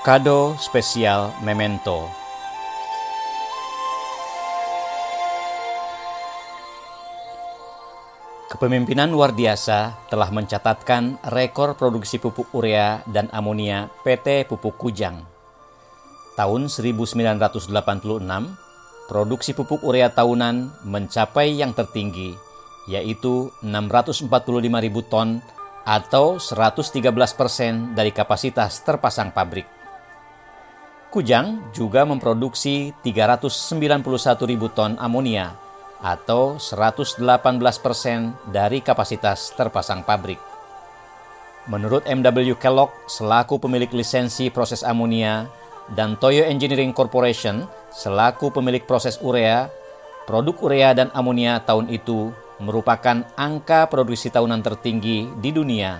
Kado spesial Memento. Kepemimpinan Wardiasa telah mencatatkan rekor produksi pupuk urea dan amonia PT Pupuk Kujang. Tahun 1986, produksi pupuk urea tahunan mencapai yang tertinggi, yaitu 645 ribu ton atau 113 persen dari kapasitas terpasang pabrik. Kujang juga memproduksi 391 ribu ton amonia atau 118 persen dari kapasitas terpasang pabrik. Menurut MW Kellogg selaku pemilik lisensi proses amonia dan Toyo Engineering Corporation selaku pemilik proses urea, produk urea dan amonia tahun itu merupakan angka produksi tahunan tertinggi di dunia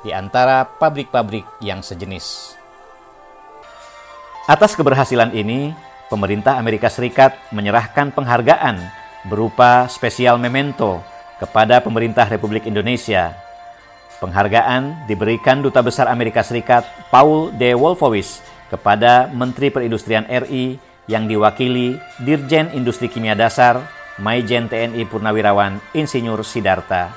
di antara pabrik-pabrik yang sejenis. Atas keberhasilan ini, pemerintah Amerika Serikat menyerahkan penghargaan berupa spesial memento kepada pemerintah Republik Indonesia. Penghargaan diberikan Duta Besar Amerika Serikat Paul D. Wolfowitz kepada Menteri Perindustrian RI yang diwakili Dirjen Industri Kimia Dasar, Maijen TNI Purnawirawan Insinyur Sidarta.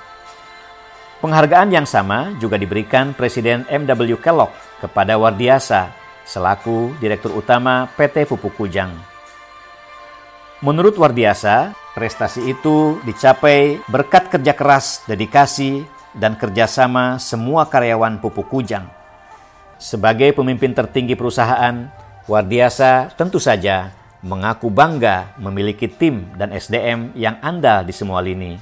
Penghargaan yang sama juga diberikan Presiden MW Kellogg kepada Wardiasa selaku Direktur Utama PT Pupuk Kujang. Menurut Wardiasa, prestasi itu dicapai berkat kerja keras, dedikasi, dan kerjasama semua karyawan Pupuk Kujang. Sebagai pemimpin tertinggi perusahaan, Wardiasa tentu saja mengaku bangga memiliki tim dan SDM yang andal di semua lini.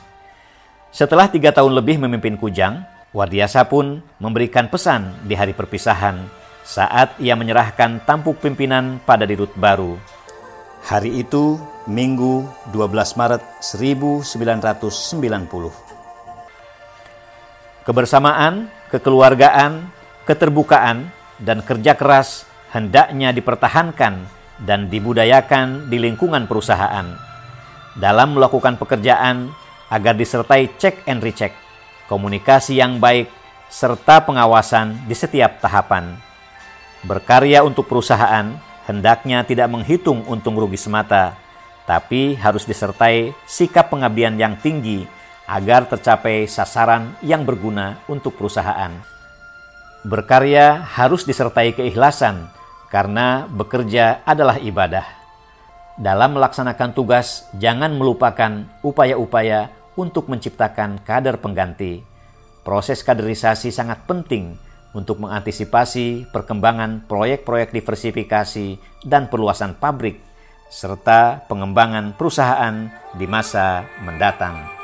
Setelah tiga tahun lebih memimpin Kujang, Wardiasa pun memberikan pesan di hari perpisahan saat ia menyerahkan tampuk pimpinan pada dirut baru. Hari itu, Minggu 12 Maret 1990. Kebersamaan, kekeluargaan, keterbukaan, dan kerja keras hendaknya dipertahankan dan dibudayakan di lingkungan perusahaan. Dalam melakukan pekerjaan agar disertai cek and recheck, komunikasi yang baik, serta pengawasan di setiap tahapan. Berkarya untuk perusahaan hendaknya tidak menghitung untung rugi semata, tapi harus disertai sikap pengabdian yang tinggi agar tercapai sasaran yang berguna untuk perusahaan. Berkarya harus disertai keikhlasan karena bekerja adalah ibadah. Dalam melaksanakan tugas, jangan melupakan upaya-upaya untuk menciptakan kader pengganti. Proses kaderisasi sangat penting untuk mengantisipasi perkembangan proyek-proyek diversifikasi dan perluasan pabrik, serta pengembangan perusahaan di masa mendatang.